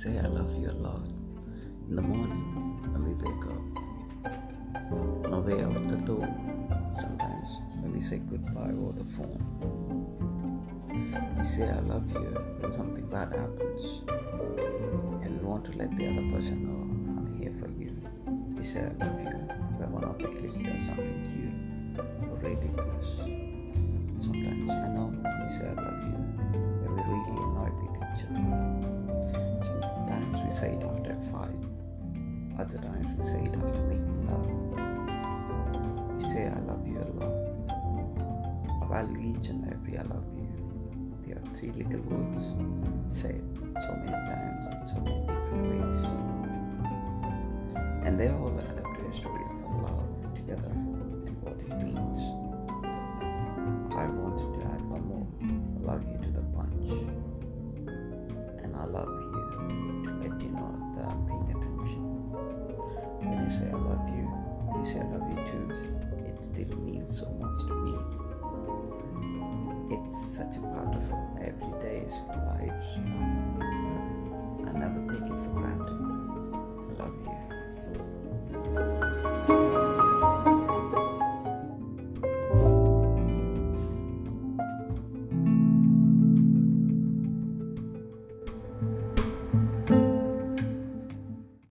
say I love you a lot. In the morning, when we wake up, on our way out the door, sometimes when we say goodbye over the phone, we say I love you when something bad happens and we want to let the other person know I'm here for you. We say I love you when one of the kids does something cute or ridiculous. Say it after a fight. Other times we say it after making love. We say I love you a lot. I value each and every I love you. There are three little words said so many times in so many different ways. And they all add up to a story of love together say I love you, you say I love you too. It still means so much to me. It's such a part of everyday's lives.